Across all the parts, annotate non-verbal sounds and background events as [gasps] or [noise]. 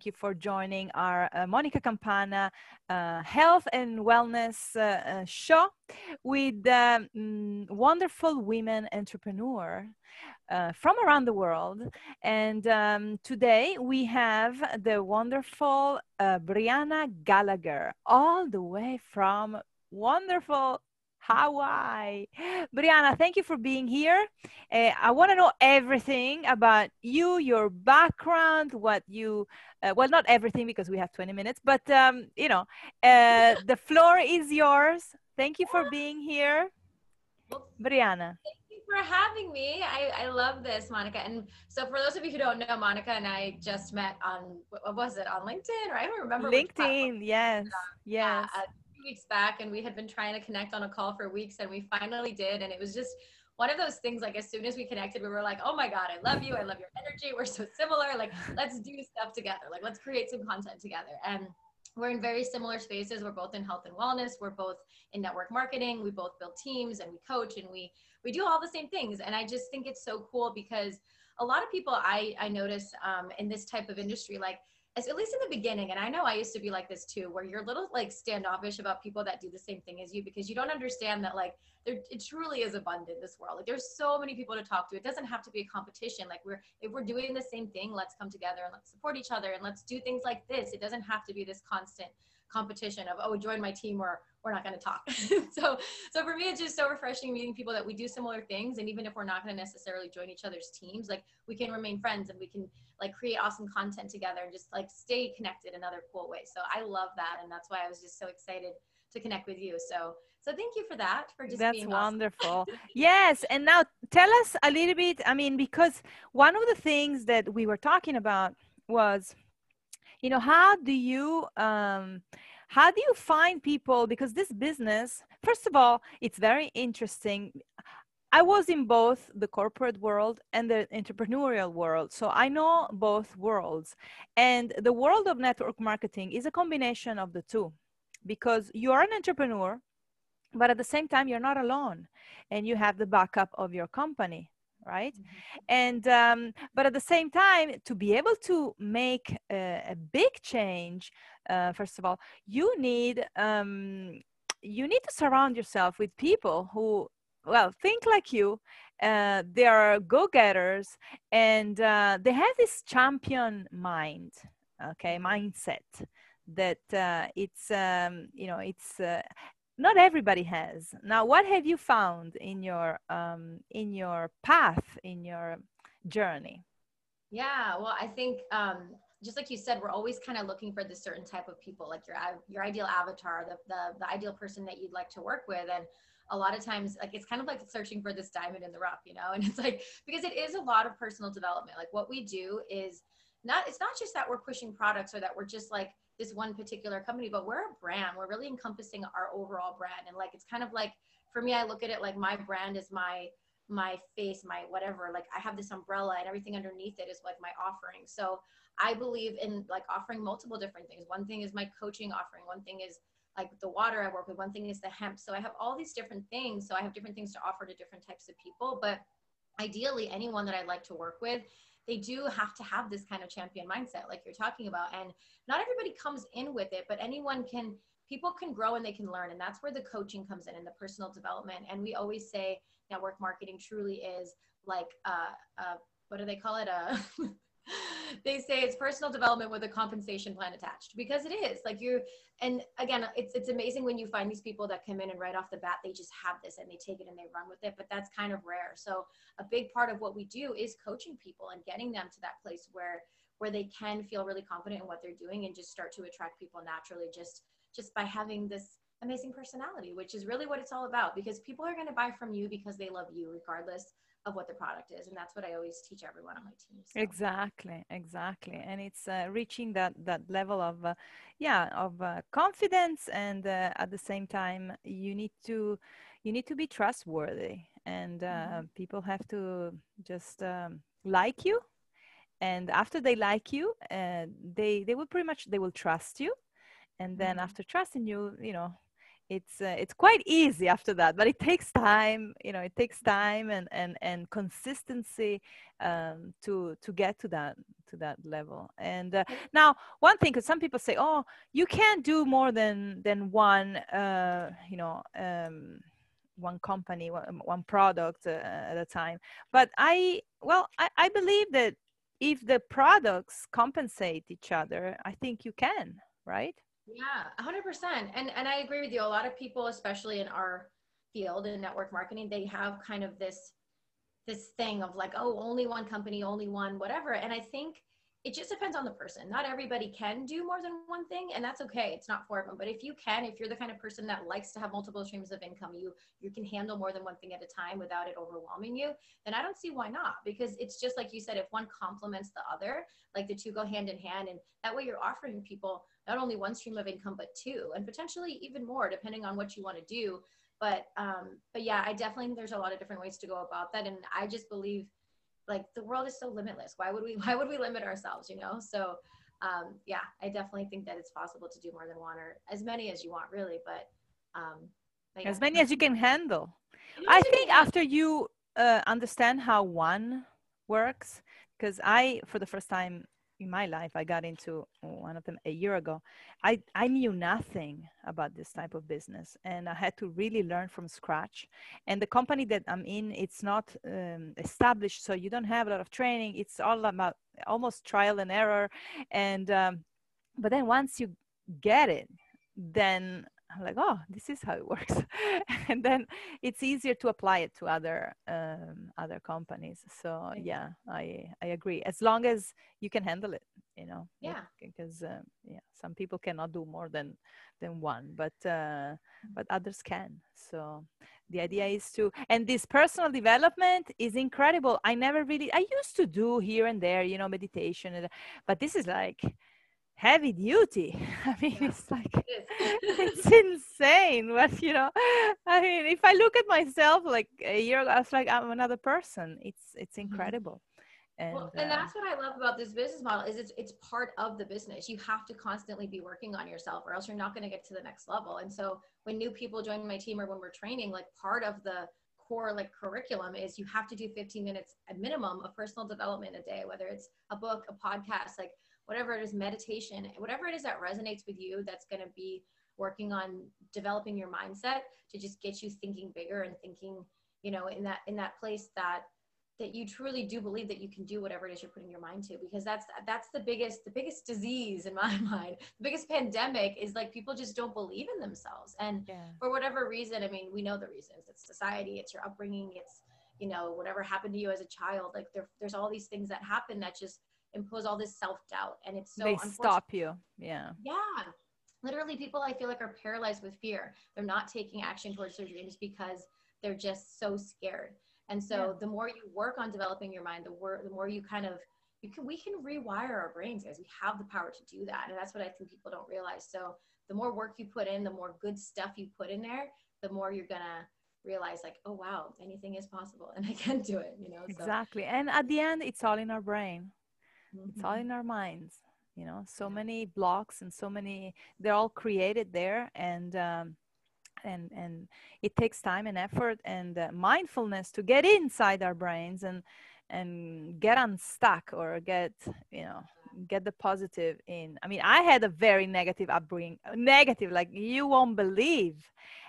thank you for joining our uh, Monica Campana uh, health and wellness uh, uh show with um, wonderful women entrepreneur uh, from around the world. And um, today we have the wonderful uh, Brianna Gallagher, all the way from wonderful Hawaii. Brianna, thank you for being here. Uh, I want to know everything about you, your background, what you, uh, well, not everything because we have 20 minutes, but, um, you know, uh, [laughs] the floor is yours. Thank you for being here. Brianna. Thank you for having me. I, I love this, Monica. And so, for those of you who don't know, Monica and I just met on, what was it, on LinkedIn, right? I don't remember. LinkedIn, yes. yes. Yeah, weeks back and we had been trying to connect on a call for weeks and we finally did. And it was just one of those things like as soon as we connected, we were like, oh my God, I love you. I love your energy. We're so similar. Like, let's do stuff together. Like, let's create some content together. And we're in very similar spaces. We're both in health and wellness. We're both in network marketing. We both build teams and we coach and we we do all the same things. And I just think it's so cool because a lot of people I I notice um, in this type of industry like as at least in the beginning, and I know I used to be like this too, where you're a little like standoffish about people that do the same thing as you because you don't understand that like there it truly is abundant this world. Like there's so many people to talk to. It doesn't have to be a competition. Like we're if we're doing the same thing, let's come together and let's support each other and let's do things like this. It doesn't have to be this constant competition of oh join my team or we're not going to talk. [laughs] So so for me it's just so refreshing meeting people that we do similar things and even if we're not going to necessarily join each other's teams like we can remain friends and we can like create awesome content together and just like stay connected in other cool ways. So i love that and that's why i was just so excited to connect with you. So so thank you for that for just that's being wonderful. Awesome. [laughs] yes and now tell us a little bit i mean because one of the things that we were talking about was you know how do you um, how do you find people? Because this business first of all it's very interesting. I was in both the corporate world and the entrepreneurial world so i know both worlds. And the world of network marketing is a combination of the two because you are an entrepreneur but at the same time you're not alone and you have the backup of your company right mm-hmm. and um, but at the same time to be able to make a, a big change uh, first of all you need um, you need to surround yourself with people who well think like you uh, they are go-getters and uh, they have this champion mind okay mindset that uh, it's um, you know it's uh, not everybody has. Now what have you found in your um, in your path in your journey? Yeah well i think um, just like you said we're always kind of looking for this certain type of people like your your ideal avatar the, the the ideal person that you'd like to work with. And a lot of times like it's kind of like searching for this diamond in the rough you know? [laughs] And it's like because it is a lot of personal development. Like what we do is not it's not just that we're pushing products or that we're just like this one particular company, but we're a brand. We're really encompassing our overall brand. And like, it's kind of like, for me, I look at it like my brand is my, my face, my whatever, like I have this umbrella and everything underneath it is like my offering. So I believe in like offering multiple different things. One thing is my coaching offering. One thing is like the water I work with. One thing is the hemp. So I have all these different things. So I have different things to offer to different types of people. But ideally, anyone that I'd like to work with they do have to have this kind of champion mindset like you're talking about and not everybody comes in with it but anyone can people can grow and they can learn and that's where the coaching comes in and the personal development and we always say network marketing truly is like uh, uh what do they call it? Uh [laughs] they say it's personal development with a compensation plan attached because it is like you and again it's it's amazing when you find these people that come in and right off the bat they just have this and they take it and they run with it but that's kind of rare. So a big part of what we do is coaching people and getting them to that place where where they can feel really confident in what they're doing and just start to attract people naturally just just by having this amazing personality which is really what it's all about because people are going to buy from you because they love you regardless of what the product is and that's what i always teach everyone on my team so. exactly exactly and it's uh, reaching that that level of uh, yeah of uh, confidence and uh, at the same time you need to you need to be trustworthy and uh, mm-hmm. people have to just um, like you and after they like you uh, they they will pretty much they will trust you and then mm-hmm. after trusting you you know it's uh, it's quite easy after that but it takes time you know it takes time and and and consistency um, to to get to that to that level. And uh, now one thing because some people say oh you can't do more than than one uh, you know um, one company one, one product uh, at a time. But i well I, I believe that if the products compensate each other i think you can right yeah, 100%. And and I agree with you. A lot of people especially in our field in network marketing, they have kind of this this thing of like, oh, only one company, only one whatever. And I think it just depends on the person. Not everybody can do more than one thing, and that's okay. It's not for everyone. But if you can, if you're the kind of person that likes to have multiple streams of income, you you can handle more than one thing at a time without it overwhelming you, then I don't see why not. Because it's just like you said, if one complements the other, like the two go hand in hand, and that way you're offering people not only one stream of income but two, and potentially even more depending on what you want to do. But um, but yeah, I definitely think there's a lot of different ways to go about that, and I just believe like the world is so limitless why would we [laughs] why would we limit ourselves you know so um, yeah i definitely think that it's possible to do more than one or as many as you want really but, um, but yeah. as many as you can handle i think after you uh, understand how one works because i for the first time in my life i got into one of them a year ago i i knew nothing about this type of business and i had to really learn from scratch. And the company that i'm in it's not um, established so you don't have a lot of training. It's all about almost trial and error. And um, but then once you get it then I'm like, oh, this is how it [laughs] works, and then it's easier to apply it to other um, other companies. So yeah, I I agree. As long as you can handle it, you know. Yeah. Because uh, yeah, some people cannot do more than than one, but uh, mm-hmm. but others can. So the idea is to and this personal development is incredible. I never really I used to do here and there, you know, meditation, but this is like heavy duty. [laughs] I mean, yeah. it's like [laughs] [laughs] it's insane. But you know, I mean, if I look at myself like a year ago, I was like, I'm another person. It's it's mm-hmm. incredible. And, well, and uh, that's what I love about this business model is it's it's part of the business. You have to constantly be working on yourself, or else you're not going to get to the next level. And so when new people join my team or when we're training, like part of the core like curriculum is you have to do 15 minutes at minimum of personal development a day, whether it's a book, a podcast, like whatever it is, meditation, whatever it is that resonates with you, that's going to be working on developing your mindset to just get you thinking bigger and thinking, you know, in that in that place that that you truly do believe that you can do whatever it is you're putting your mind to because that's that's the biggest the biggest disease in my [laughs] mind. The biggest pandemic is like people just don't believe in themselves. And yeah. for whatever reason i mean we know the reasons. It's society it's your upbringing it's you know whatever happened to you as a child like there, there's all these things that happen that just impose all this self-doubt and it's so they stop you. Yeah. Yeah. Literally people i feel like are paralyzed with fear. They're not taking action towards their dreams because they're just so scared. And so yeah. the more you work on developing your mind the, wor- the more you kind of you can we can rewire our brains guys. We have the power to do that and that's what i think people don't realize. So the more work you put in the more good stuff you put in there the more you're gonna realize like oh wow anything is possible [laughs] and i can do it you know so. exactly. And at the end it's all in our brain mm-hmm. it's all in our minds you know so yeah. many blocks and so many they're all created there and um, and and it takes time and effort and uh, mindfulness to get inside our brains and and get unstuck or get you know get the positive in i mean i had a very negative upbringing negative like you won't believe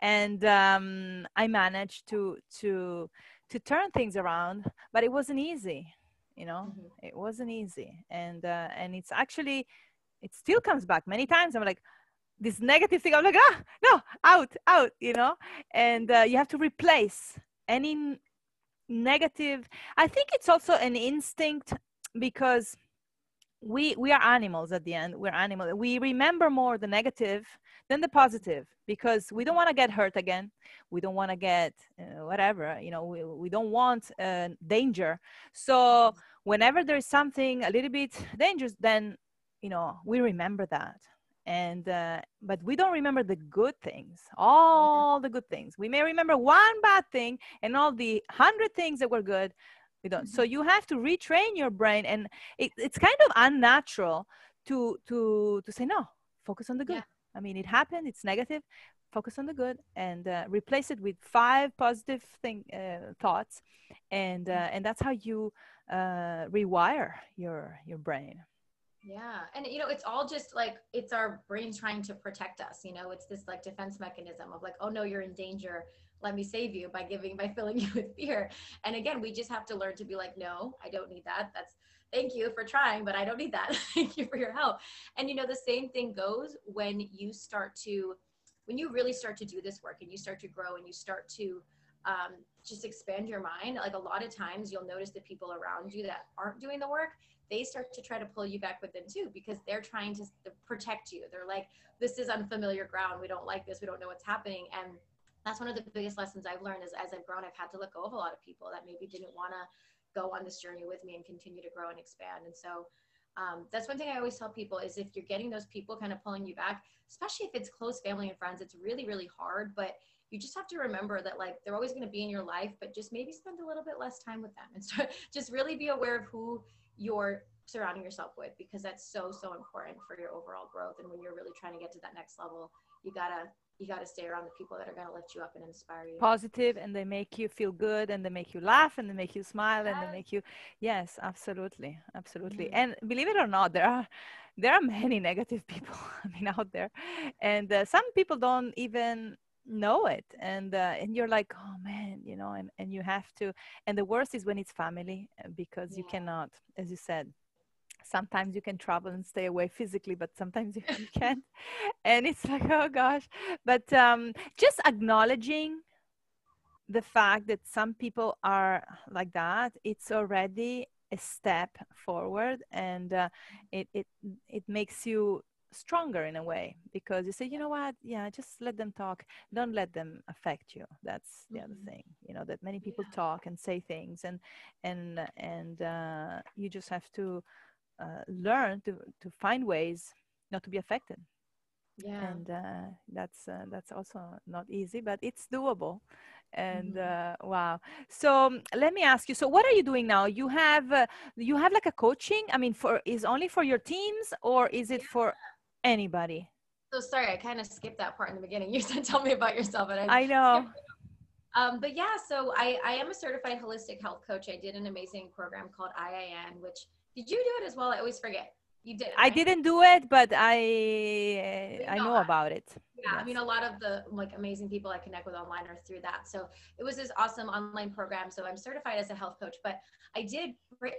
and um, i managed to to to turn things around but it wasn't easy you know mm-hmm. it wasn't easy. And uh, and it's actually it still comes back many times. I'm like this negative thing i'm like ah no out out you know? And uh, you have to replace any negative. I think it's also an instinct because we we are animals at the end. We're animals we remember more the negative than the positive because we don't want to get hurt again. We don't want to get uh, whatever you know we, we don't want uh, danger. So whenever there's something a little bit dangerous then you know we remember that. And uh, but we don't remember the good things all the good things. We may remember one bad thing and all the hundred things that were good we don't so mm-hmm. you have to retrain your brain and it, it's kind of unnatural to to to say no focus on the good. Yeah. i mean it happened it's negative focus on the good and uh, replace it with five positive thing uh, thoughts and uh, and that's how you uh, rewire your your brain. Yeah and you know it's all just like it's our brain trying to protect us you know? It's this like defense mechanism of like oh no you're in danger let me save you by giving by filling [laughs] you with fear. And again we just have to learn to be like no i don't need that. That's thank you for trying but i don't need that. [laughs] Thank you for your help. And you know the same thing goes when you start to when you really start to do this work and you start to grow and you start to um, just expand your mind like a lot of times you'll notice the people around you that aren't doing the work they start to try to pull you back within too because they're trying to protect you. They're like this is unfamiliar ground. We don't like this. We don't know what's happening. And that's one of the biggest lessons i've learned is as i've grown i've had to let go of a lot of people that maybe didn't want to go on this journey with me and continue to grow and expand and so um, that's one thing I always tell people is if you're getting those people kind of pulling you back, especially if it's close family and friends, it's really, really hard. But you just have to remember that like they're always going to be in your life, but just maybe spend a little bit less time with them and [laughs] just really be aware of who you're surrounding yourself with because that's so, so important for your overall growth. And when you're really trying to get to that next level, you gotta you got to stay around the people that are going to lift you up and inspire you positive and they make you feel good and they make you laugh and they make you smile and they make you yes absolutely absolutely mm-hmm. and believe it or not there are there are many negative [laughs] people i mean out there and uh, some people don't even know it and uh, and you're like oh man you know and, and you have to and the worst is when it's family uh, because yeah. you cannot as you said sometimes you can travel and stay away physically but sometimes [laughs] you, can't. And it's like oh gosh. But um, just acknowledging the fact that some people are like that it's already a step forward and uh, it, it it makes you stronger in a way because you say you know what? Yeah just let them talk. Don't let them affect you. That's the mm-hmm. other thing you know that many people yeah. talk and say things and and and uh, you just have to uh, learn to to find ways not to be affected. Yeah. And uh, that's uh, that's also not easy but it's doable. And mm-hmm. uh, wow. So um, let me ask you so what are you doing now? You have uh, you have like a coaching? I mean for is only for your teams or is it yeah. for anybody? So sorry i kind of skipped that part in the beginning. [laughs] You said tell me about yourself and i, I know. um, but yeah so I, I am a certified holistic health coach. I did an amazing program called IIN which did you do it as well? I always forget. You did. Right? I didn't do it, but I I know about it. Yeah, yes. I mean, a lot of the like amazing people I connect with online are through that. So it was this awesome online program. So I'm certified as a health coach, but I did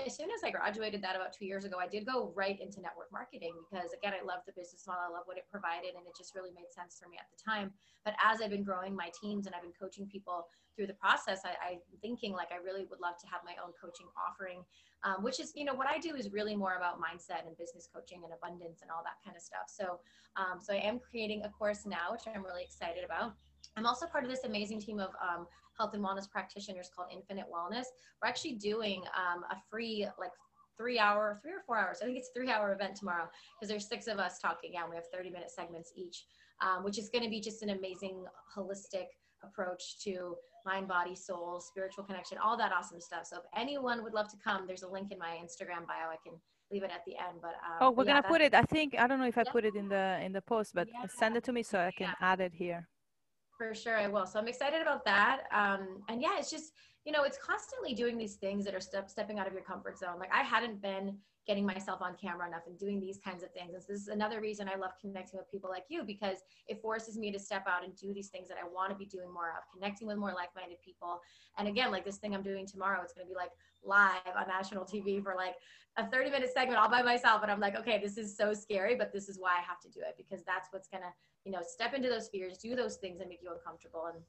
as soon as I graduated that about two years ago, I did go right into network marketing because again, I love the business model, I love what it provided, and it just really made sense for me at the time. But as I've been growing my teams and I've been coaching people through the process, I, I'm thinking like I really would love to have my own coaching offering um, which is, you know, what I do is really more about mindset and business coaching and abundance and all that kind of stuff. So, um, so I am creating a course now, which I'm really excited about. I'm also part of this amazing team of um, health and wellness practitioners called Infinite Wellness. We're actually doing um, a free, like, three hour, three or four hours. I think it's three hour event tomorrow because there's six of us talking. Yeah, we have 30 minute segments each, um, which is going to be just an amazing holistic approach to mind, body, soul, spiritual connection, all that awesome stuff. So if anyone would love to come, there's a link in my Instagram bio. I can leave it at the end. But um, oh, we're yeah, gonna put it. I think I don't know if I yeah. put it in the in the post, but yeah. send it to me so I can add it here. For sure, I will. So I'm excited about that. Um, and yeah, it's just you know, it's constantly doing these things that are step, stepping out of your comfort zone. Like I hadn't been getting myself on camera enough and doing these kinds of things. And this is another reason I love connecting with people like you because it forces me to step out and do these things that I want to be doing more of, connecting with more like-minded people. And again, like this thing I'm doing tomorrow, it's going to be like live on national TV for like a 30 minute segment all by myself. And I'm like, okay, this is so scary, but this is why I have to do it because that's what's going to, you know, step into those fears, do those things that make you uncomfortable. And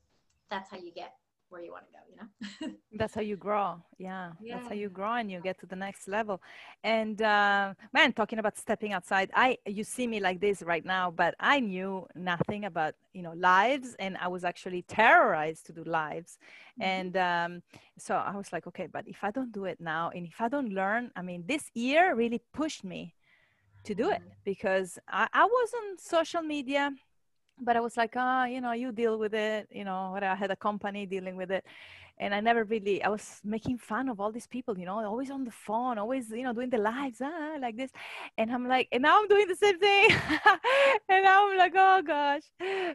that's how you get where you want to go you know? [laughs] That's how you grow. Yeah, yeah, that's how you grow and you get to the next level. And uh, man talking about stepping outside i you see me like this right now but i knew nothing about you know lives and i was actually terrorized to do lives. Mm-hmm. and um, so i was like okay but if i don't do it now and if i don't learn i mean this year really pushed me to do it mm-hmm. because I, I was on social media but I was like, ah, oh, you know, you deal with it. You know, I had a company dealing with it and I never really I was making fun of all these people, you know, always on the phone, always you know doing the lives ah, like this, and I'm like, and now I'm doing the same thing, [laughs] and now I'm like, oh gosh,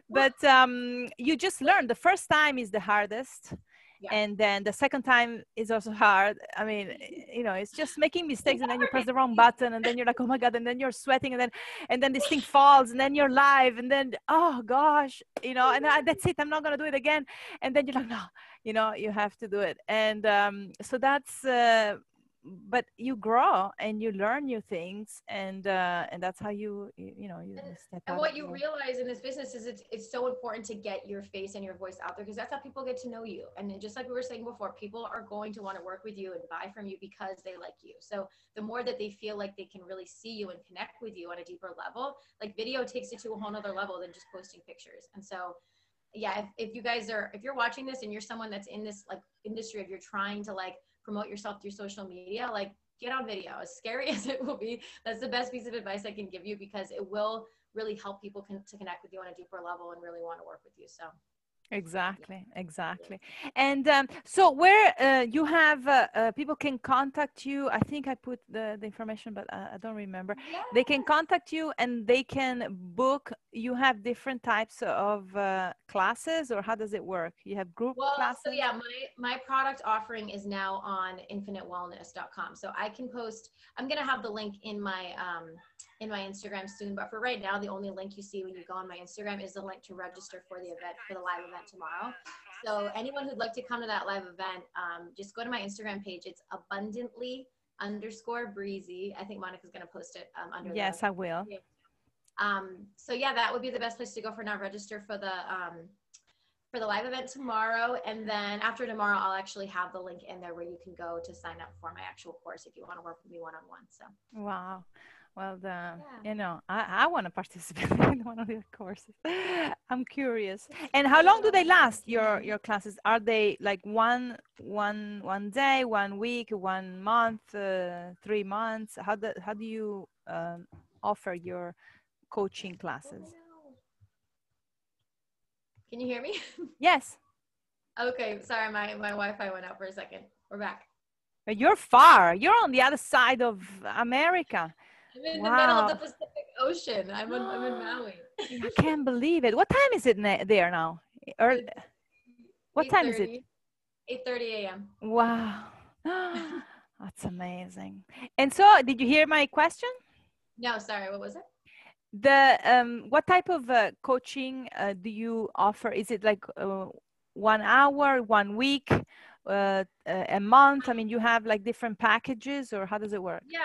but um, you just learn. The first time is the hardest. Yeah. and then the second time is also hard. I mean you know it's just making mistakes and then you press the wrong button and then you're like oh my god and then you're sweating and then and then this thing falls and then you're live and then oh gosh you know and I, that's it i'm not going to do it again. And then you're like no you know you have to do it. And um, so that's uh, but you grow and you learn new things and uh, and that's how you you, know you step and what you realize in this business is it's, it's so important to get your face and your voice out there because that's how people get to know you. And just like we were saying before people are going to want to work with you and buy from you because they like you. So the more that they feel like they can really see you and connect with you on a deeper level like video takes it to a whole nother level than just posting pictures. And so yeah, if, if you guys are, if you're watching this and you're someone that's in this like industry, if you're trying to like promote yourself through social media, like get on video. As scary [laughs] as it will be, that's the best piece of advice I can give you because it will really help people con- to connect with you on a deeper level and really want to work with you. So exactly exactly. And um, so where uh, you have uh, uh, people can contact you i think i put the, the information but uh, i don't remember. Yeah. they can contact you and they can book you have different types of uh, classes or how does it work? You have group well, classes? so yeah my my product offering is now on infinitewellness.com so i can post i'm going to have the link in my um, in my Instagram soon. But for right now, the only link you see when you go on my Instagram is the link to register for the event, for the live event tomorrow. So anyone who'd like to come to that live event, um, just go to my Instagram page. It's abundantly underscore breezy. I think Monica's going to post it um, under. Yes, I will. Um, so yeah, that would be the best place to go for now. Register for the um, for the live event tomorrow, and then after tomorrow, I'll actually have the link in there where you can go to sign up for my actual course if you want to work with me one on one. So. Wow. Well, the, yeah. you know, I, I want to participate [laughs] in one of your courses. [laughs] I'm curious. And how long do they last? Your your classes are they like one one one day, one week, one month, uh, three months? How do how do you um, offer your coaching classes? Can you hear me? [laughs] Yes. okay, sorry, my my Wi-Fi went out for a second. We're back. You're far. You're on the other side of America. I'm in wow. the middle of the Pacific Ocean. I'm in, I'm in [gasps] Maui. I can't believe it. What time is it there now? Or what time is it? 8:30 a.m. Wow. [laughs] [gasps] That's amazing. And so, did you hear my question? No, sorry. What was it? The um, what type of uh, coaching uh, do you offer? Is it like uh, one hour, one week, uh, a month? I mean, you have like different packages, or how does it work? Yeah.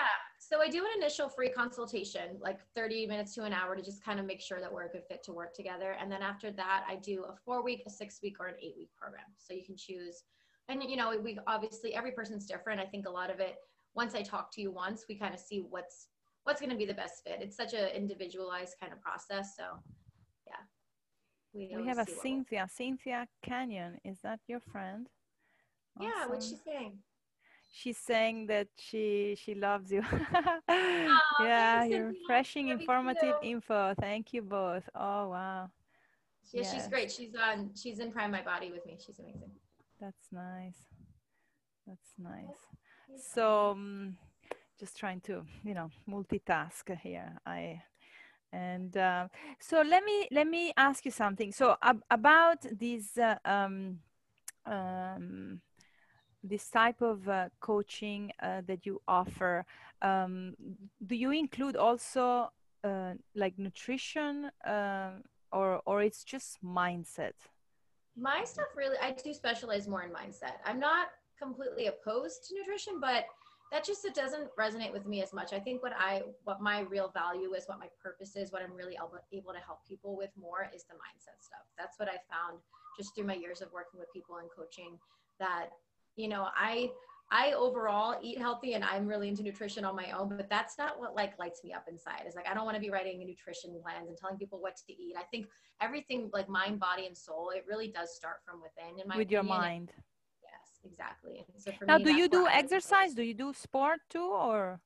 So I do an initial free consultation, like 30 minutes to an hour to just kind of make sure that we're a good fit to work together. And then after that, I do a four week, a six week, or an eight week program. So you can choose. And, you know, we obviously, every person's different. I think a lot of it, once I talk to you once, we kind of see what's, what's going to be the best fit. It's such an individualized kind of process. So yeah. We, we have a Cynthia, Cynthia Canyon. Is that your friend? Awesome. Yeah. What's she saying? She's saying that she she loves you. [laughs] oh, yeah, you're refreshing, informative info. Thank you both. Oh wow. Yeah, she's great. She's on. She's in Prime My Body with me. She's amazing. That's nice. That's nice. So, um, just trying to, you know, multitask here. I and uh, so let me let me ask you something. So ab- about these uh, um, um, this type of uh, coaching uh, that you offer, um, do you include also uh, like nutrition uh, or, or it's just mindset? My stuff really, I do specialize more in mindset. I'm not completely opposed to nutrition, but that just it doesn't resonate with me as much. I think what I what my real value is, what my purpose is, what I'm really able, able to help people with more is the mindset stuff. That's what I found just through my years of working with people and coaching that you know, I I overall eat healthy and I'm really into nutrition on my own, but that's not what like lights me up inside. It's like I don't want to be writing nutrition plans and telling people what to eat. I think everything like mind, body, and soul, it really does start from within. In my with opinion. your mind. Yes, exactly. And So now, me, do you do exercise? Do you do sport too, or?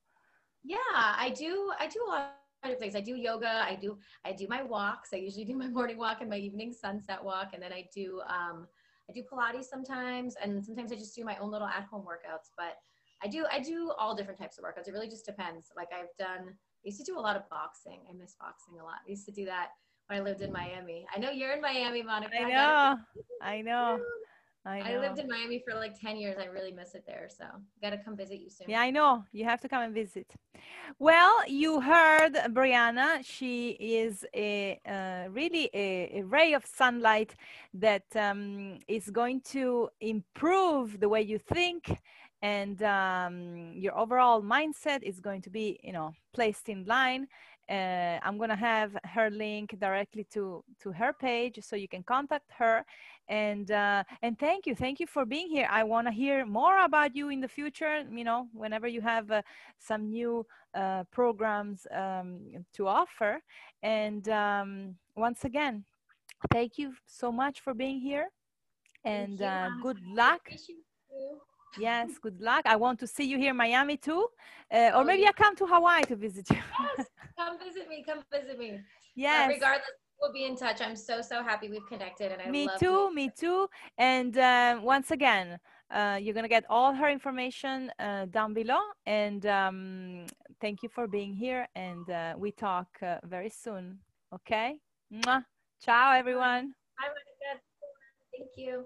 Yeah, I do. I do a lot of things. I do yoga. I do I do my walks. I usually do my morning walk and my evening sunset walk, and then I do um, I do Pilates sometimes, and sometimes I just do my own little at home workouts. But I do I do all different types of workouts. It really just depends. Like I've done. I used to do a lot of boxing. I miss boxing a lot. I used to do that when I lived in mm. Miami. I know you're in Miami, Monica. I know. I know. [laughs] I, I, lived in Miami for like 10 years. I really miss it there. So got to come visit you soon. Yeah, I know. You have to come and visit. Well, you heard Brianna. She is a uh, really a, a, ray of sunlight that um, is going to improve the way you think and um, your overall mindset is going to be, you know, placed in line uh, I'm gonna have her link directly to to her page so you can contact her. And uh, and thank you, thank you for being here. I want to hear more about you in the future. You know, whenever you have uh, some new uh, programs um, to offer. And um, once again, thank you so much for being here. And uh, good luck yes good luck. I want to see you here in miami too. Uh, or oh, maybe i come to hawaii to visit you. Yes [laughs] come visit me come visit me. Yes. regardless we'll be in touch. I'm so so happy we've connected and i love it. me too me too. And uh, once again uh, you're gonna get all her information uh, down below. And um, thank you for being here. And uh, we talk uh, very soon. Okay? Mwah. ciao everyone. Bye, thank you